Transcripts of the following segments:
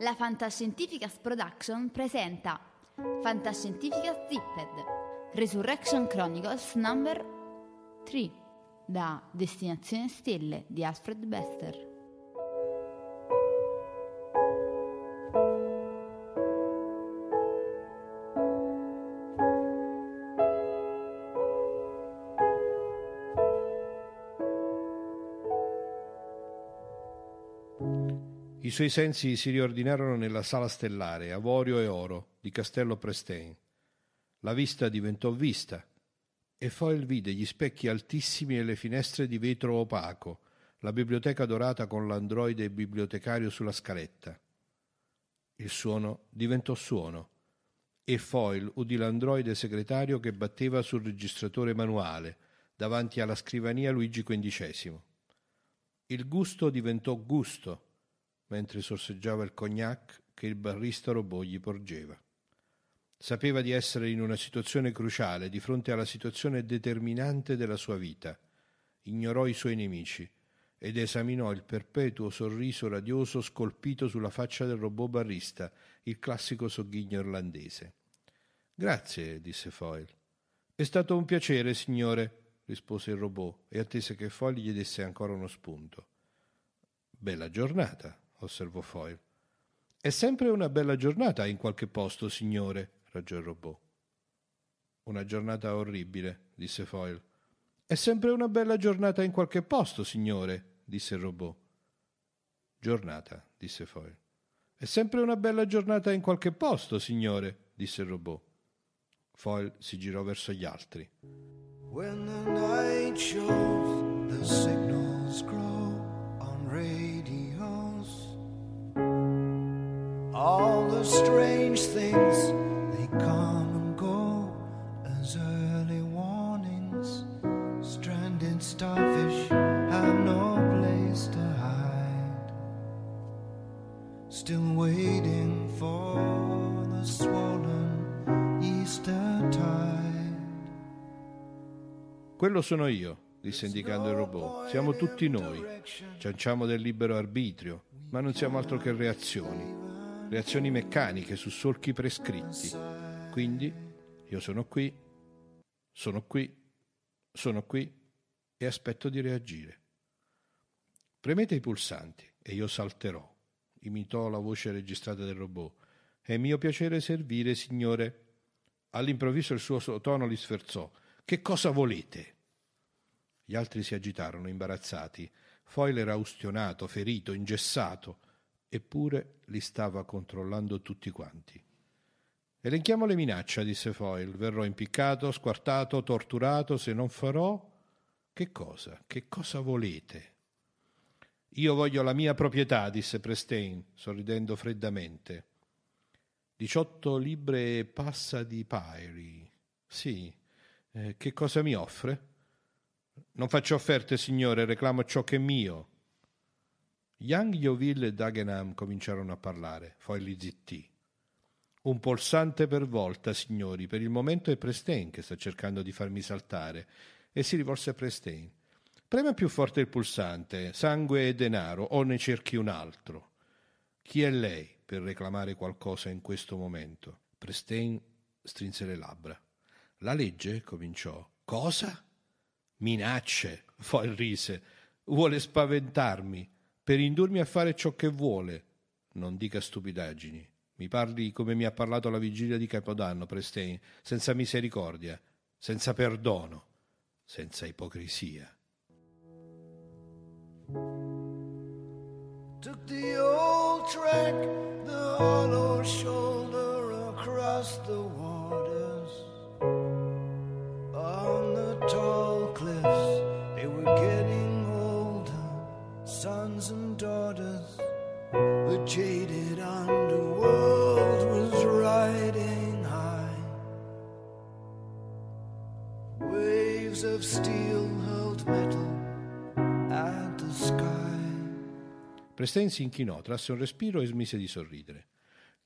La Fantascientificas Production presenta Fantascientificas Zipped Resurrection Chronicles Number 3 da Destinazione Stelle di Alfred Bester. Suoi sensi si riordinarono nella sala stellare, avorio e oro, di Castello Prestein. La vista diventò vista, e Foyle vide gli specchi altissimi e le finestre di vetro opaco, la biblioteca dorata con l'androide bibliotecario sulla scaletta. Il suono diventò suono, e Foyle udì l'androide segretario che batteva sul registratore manuale, davanti alla scrivania Luigi XV. Il gusto diventò gusto, mentre sorseggiava il cognac che il barrista robot gli porgeva. Sapeva di essere in una situazione cruciale, di fronte alla situazione determinante della sua vita. Ignorò i suoi nemici ed esaminò il perpetuo sorriso radioso scolpito sulla faccia del robot barrista, il classico sogghigno irlandese. Grazie, disse Foyle. È stato un piacere, signore, rispose il robot e attese che Foyle gli desse ancora uno spunto. Bella giornata, osservò Foyle. È sempre una bella giornata in qualche posto, signore, raggiò il robot. Una giornata orribile, disse Foyle. È sempre una bella giornata in qualche posto, signore, disse il robot. Giornata, disse Foyle. È sempre una bella giornata in qualche posto, signore, disse il robot. Foyle si girò verso gli altri. When the night shows the signals grow on radios, all the strange things they come and go as early warnings. Stranded starfish have no place to hide, still waiting for the swollen Easter tide. Quello sono io, disse indicando il robot. Siamo tutti noi. Cianciamo del libero arbitrio, ma non siamo altro che reazioni. Reazioni meccaniche su solchi prescritti. Quindi io sono qui, sono qui, sono qui e aspetto di reagire. Premete i pulsanti e io salterò, imitò la voce registrata del robot. È mio piacere servire, signore. All'improvviso il suo tono li sferzò. Che cosa volete? Gli altri si agitarono, imbarazzati. Foyle era ustionato, ferito, ingessato, eppure li stava controllando tutti quanti. Elenchiamo le minacce, disse Foyle. Verrò impiccato, squartato, torturato, se non farò. Che cosa? Che cosa volete? Io voglio la mia proprietà, disse Prestein, sorridendo freddamente. Diciotto libbre e passa di pairi. Sì. Eh, che cosa mi offre? Non faccio offerte, signore, reclamo ciò che è mio. Young, Yeovil e Dagenham cominciarono a parlare. Poi li zittì. Un polsante per volta, signori. Per il momento è Prestein che sta cercando di farmi saltare. E si rivolse a Prestein. Prema più forte il pulsante, sangue e denaro, o ne cerchi un altro. Chi è lei per reclamare qualcosa in questo momento? Prestein strinse le labbra. La legge cominciò. Cosa? Minacce, Foyle rise. Vuole spaventarmi, per indurmi a fare ciò che vuole. Non dica stupidaggini. Mi parli come mi ha parlato la vigilia di Capodanno, Prestein, senza misericordia, senza perdono, senza ipocrisia. Took the old track, the hollow shoulder across the waters. On the tall sons and daughters. The jaded underworld was riding high. Waves of steel hurled metal at the sky. Prestein si inchinò, trasse un respiro e smise di sorridere.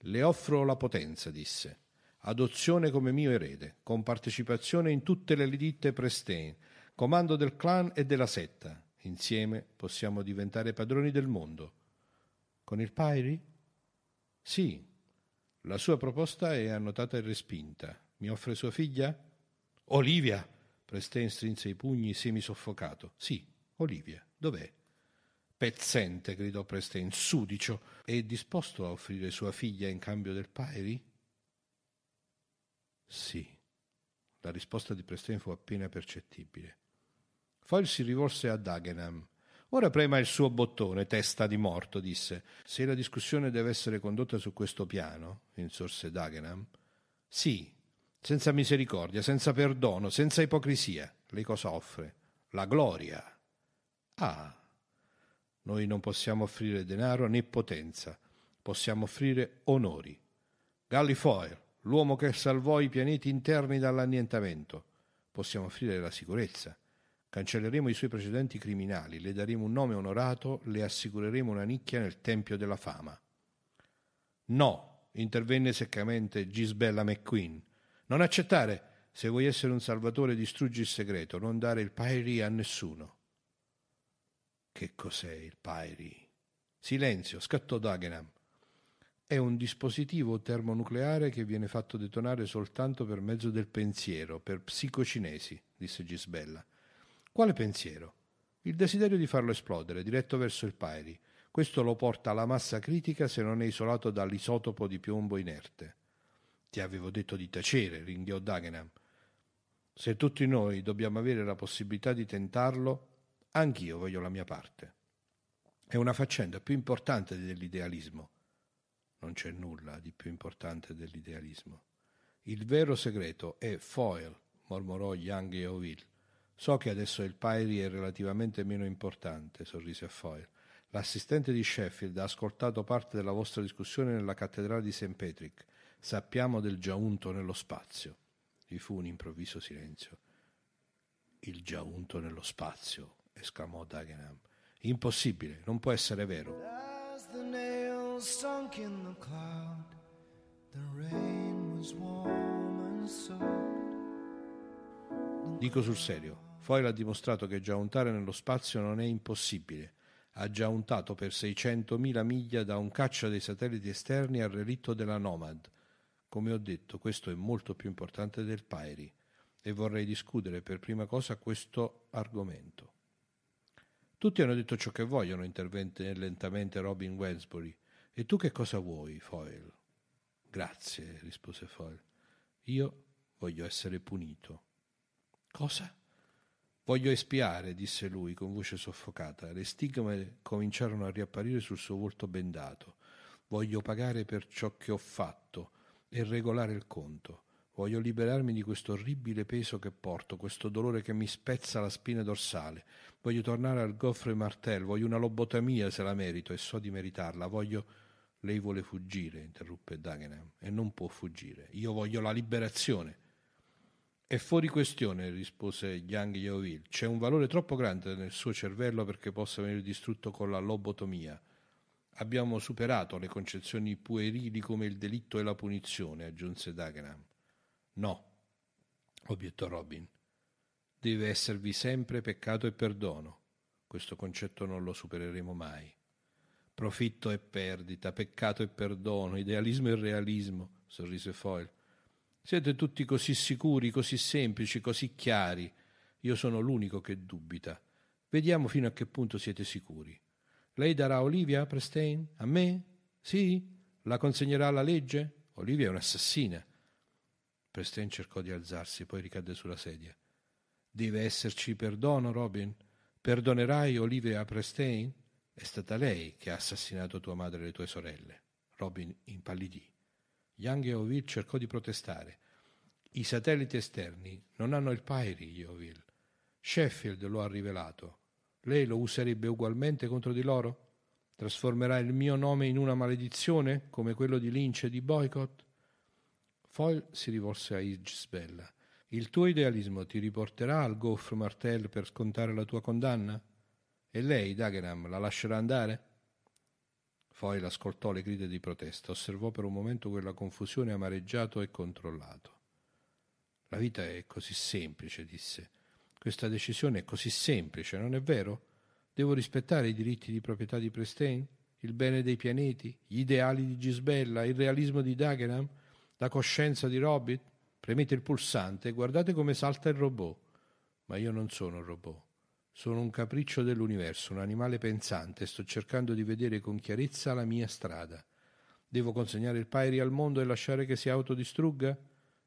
Le offro la potenza, disse. Adozione come mio erede, con partecipazione in tutte le ditte Prestein, comando del clan e della setta. Insieme possiamo diventare padroni del mondo. Con il Pairi? Sì. La sua proposta è annotata e respinta. Mi offre sua figlia? Olivia! Prestein strinse i pugni semisoffocato. Sì, Olivia. Dov'è? Pezzente, gridò Prestein, sudicio. È disposto a offrire sua figlia in cambio del Pairi? Sì. La risposta di Prestein fu appena percettibile. Foyle si rivolse a Dagenham. Ora prema il suo bottone, testa di morto, disse. Se la discussione deve essere condotta su questo piano, insorse Dagenham. Sì, senza misericordia, senza perdono, senza ipocrisia. Lei cosa offre? La gloria. Ah, noi non possiamo offrire denaro né potenza, possiamo offrire onori. Gallifoyle, l'uomo che salvò i pianeti interni dall'annientamento. Possiamo offrire la sicurezza. Cancelleremo i suoi precedenti criminali, le daremo un nome onorato, le assicureremo una nicchia nel Tempio della Fama. No, intervenne seccamente Gisbella McQueen. Non accettare. Se vuoi essere un salvatore, distruggi il segreto, non dare il Pairi a nessuno. Che cos'è il Pairi? Silenzio, scattò Dagenham. È un dispositivo termonucleare che viene fatto detonare soltanto per mezzo del pensiero, per psicocinesi, disse Gisbella. Quale pensiero? Il desiderio di farlo esplodere, diretto verso il Pairi. Questo lo porta alla massa critica se non è isolato dall'isotopo di piombo inerte. Ti avevo detto di tacere, ringhiò Dagenham. Se tutti noi dobbiamo avere la possibilità di tentarlo, anch'io voglio la mia parte. È una faccenda più importante dell'idealismo. Non c'è nulla di più importante dell'idealismo. Il vero segreto è Foyle, mormorò Young e Oville. So che adesso il Pyrie è relativamente meno importante, sorrise Foyle. L'assistente di Sheffield ha ascoltato parte della vostra discussione nella cattedrale di St. Patrick. Sappiamo del giaunto nello spazio. Vi fu un improvviso silenzio. Il giaunto nello spazio, esclamò Dagenham. Impossibile, non può essere vero. As the nails sunk in the cloud, the rain was warm and soaked. Dico sul serio, Foyle ha dimostrato che giauntare nello spazio non è impossibile. Ha giauntato per 600.000 miglia da un caccia dei satelliti esterni al relitto della Nomad. Come ho detto, questo è molto più importante del Pairi e vorrei discutere per prima cosa questo argomento. Tutti hanno detto ciò che vogliono, intervenne lentamente Robin Wensbury. E tu che cosa vuoi, Foyle? Grazie, rispose Foyle. Io voglio essere punito. Cosa? Voglio espiare, disse lui con voce soffocata. Le stigme cominciarono a riapparire sul suo volto bendato. Voglio pagare per ciò che ho fatto e regolare il conto. Voglio liberarmi di questo orribile peso che porto, questo dolore che mi spezza la spina dorsale. Voglio tornare al goffre martel, voglio una lobotomia se la merito e so di meritarla. Voglio. Lei vuole fuggire, interruppe Dagenham, e non può fuggire. Io voglio la liberazione. È fuori questione, rispose Young Yeovil. C'è un valore troppo grande nel suo cervello perché possa venire distrutto con la lobotomia. Abbiamo superato le concezioni puerili come il delitto e la punizione, aggiunse Dagenham. No, obiettò Robin. Deve esservi sempre peccato e perdono. Questo concetto non lo supereremo mai. Profitto e perdita, peccato e perdono, idealismo e realismo, sorrise Foyle. Siete tutti così sicuri, così semplici, così chiari. Io sono l'unico che dubita. Vediamo fino a che punto siete sicuri. Lei darà Olivia a Prestein? A me? Sì? La consegnerà alla legge? Olivia è un'assassina. Prestein cercò di alzarsi, poi ricadde sulla sedia. Deve esserci perdono, Robin. Perdonerai Olivia Prestein? È stata lei che ha assassinato tua madre e le tue sorelle. Robin impallidì. Young Yeovil cercò di protestare. I satelliti esterni non hanno il Pyri, Yeovil. Sheffield lo ha rivelato. Lei lo userebbe ugualmente contro di loro? Trasformerà il mio nome in una maledizione, come quello di Lynch e di Boycott? Foyle si rivolse a Isbella. Il tuo idealismo ti riporterà al Goffre Martel per scontare la tua condanna? E lei, Dagenham, la lascerà andare? Foyle ascoltò le grida di protesta, osservò per un momento quella confusione amareggiato e controllato. La vita è così semplice, disse. Questa decisione è così semplice, non è vero? Devo rispettare i diritti di proprietà di Prestein, il bene dei pianeti, gli ideali di Gisbella, il realismo di Dagenham, la coscienza di Robbit? Premete il pulsante e guardate come salta il robot. Ma io non sono un robot. Sono un capriccio dell'universo, un animale pensante sto cercando di vedere con chiarezza la mia strada. Devo consegnare il Pyri al mondo e lasciare che si autodistrugga?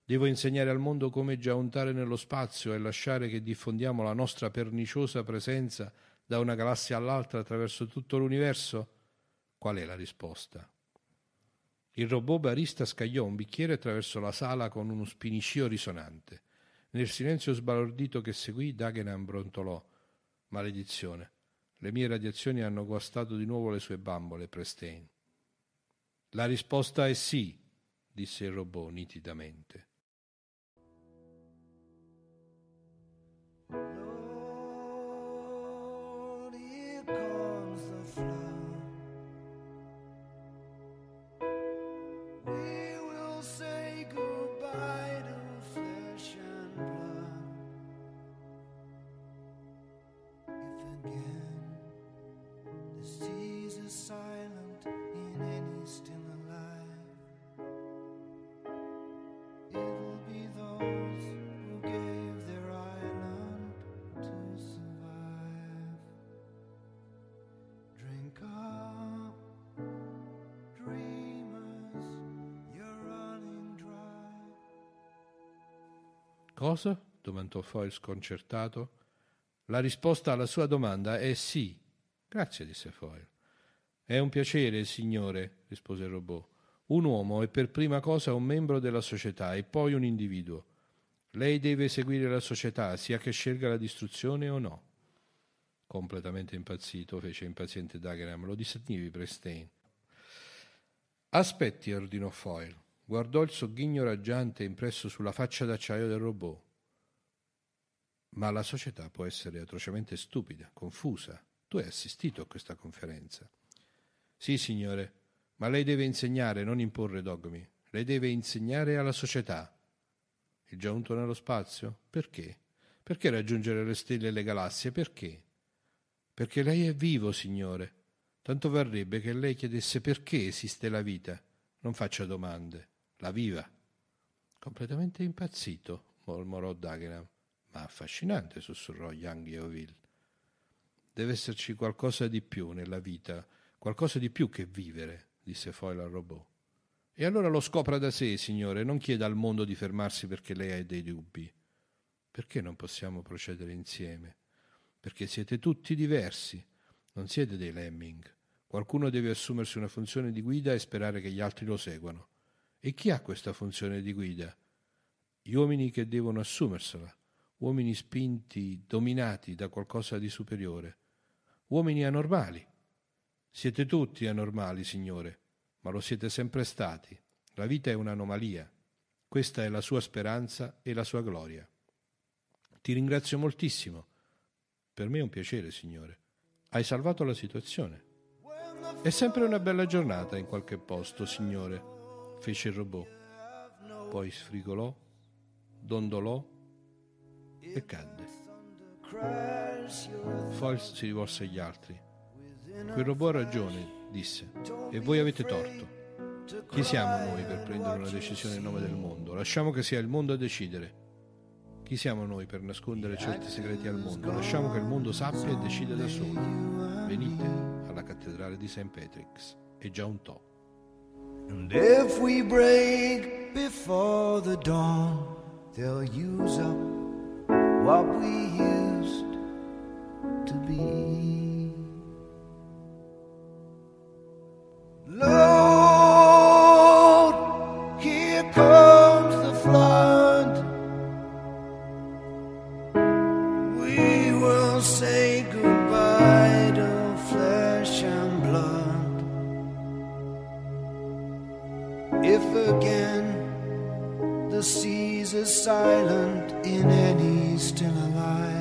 Devo insegnare al mondo come giauntare nello spazio e lasciare che diffondiamo la nostra perniciosa presenza da una galassia all'altra attraverso tutto l'universo? Qual è la risposta? Il robot barista scagliò un bicchiere attraverso la sala con uno spinicio risonante. Nel silenzio sbalordito che seguì, Dagenham brontolò. Maledizione. Le mie radiazioni hanno guastato di nuovo le sue bambole, Prestein. La risposta è sì, disse il robot nitidamente. Cosa? domandò Foyle sconcertato. La risposta alla sua domanda è sì. Grazie, disse Foyle. È un piacere, signore, rispose il robot. Un uomo è per prima cosa un membro della società e poi un individuo. Lei deve seguire la società, sia che scelga la distruzione o no. Completamente impazzito, fece impaziente Dagenham. Lo disattivi, Prestein. Aspetti, ordinò Foyle. Guardò il sogghigno raggiante impresso sulla faccia d'acciaio del robot. Ma la società può essere atrocemente stupida, confusa. Tu hai assistito a questa conferenza. Sì, signore, ma lei deve insegnare, non imporre dogmi. Lei deve insegnare alla società. Il giunto nello spazio? Perché? Perché raggiungere le stelle e le galassie? Perché? Perché lei è vivo, signore. Tanto varrebbe che lei chiedesse perché esiste la vita. Non faccia domande. La viva. Completamente impazzito, mormorò Dagenham. Ma affascinante, sussurrò Young Yeovil. Deve esserci qualcosa di più nella vita, qualcosa di più che vivere, disse Foyle al robot. E allora lo scopra da sé, signore, non chieda al mondo di fermarsi perché lei ha dei dubbi. Perché non possiamo procedere insieme? Perché siete tutti diversi, non siete dei lemming. Qualcuno deve assumersi una funzione di guida e sperare che gli altri lo seguano. E chi ha questa funzione di guida? Gli uomini che devono assumersela, uomini spinti, dominati da qualcosa di superiore, uomini anormali. Siete tutti anormali, signore, ma lo siete sempre stati. La vita è un'anomalia. Questa è la sua speranza e la sua gloria. Ti ringrazio moltissimo. Per me è un piacere, signore. Hai salvato la situazione. È sempre una bella giornata in qualche posto, signore, fece il robot. Poi sfrigolò, dondolò e cadde. Foyle si rivolse agli altri. Quel robot ha ragione, disse, e voi avete torto. Chi siamo noi per prendere una decisione in nome del mondo? Lasciamo che sia il mondo a decidere. Chi siamo noi per nascondere certi segreti al mondo? Lasciamo che il mondo sappia e decida da solo. Venite alla cattedrale di St. Patrick's. È già un to'. And if we break before the dawn, they'll use up what we used to be. Lord, here comes the flood. We will say goodbye Again. The seas are silent in any still alive,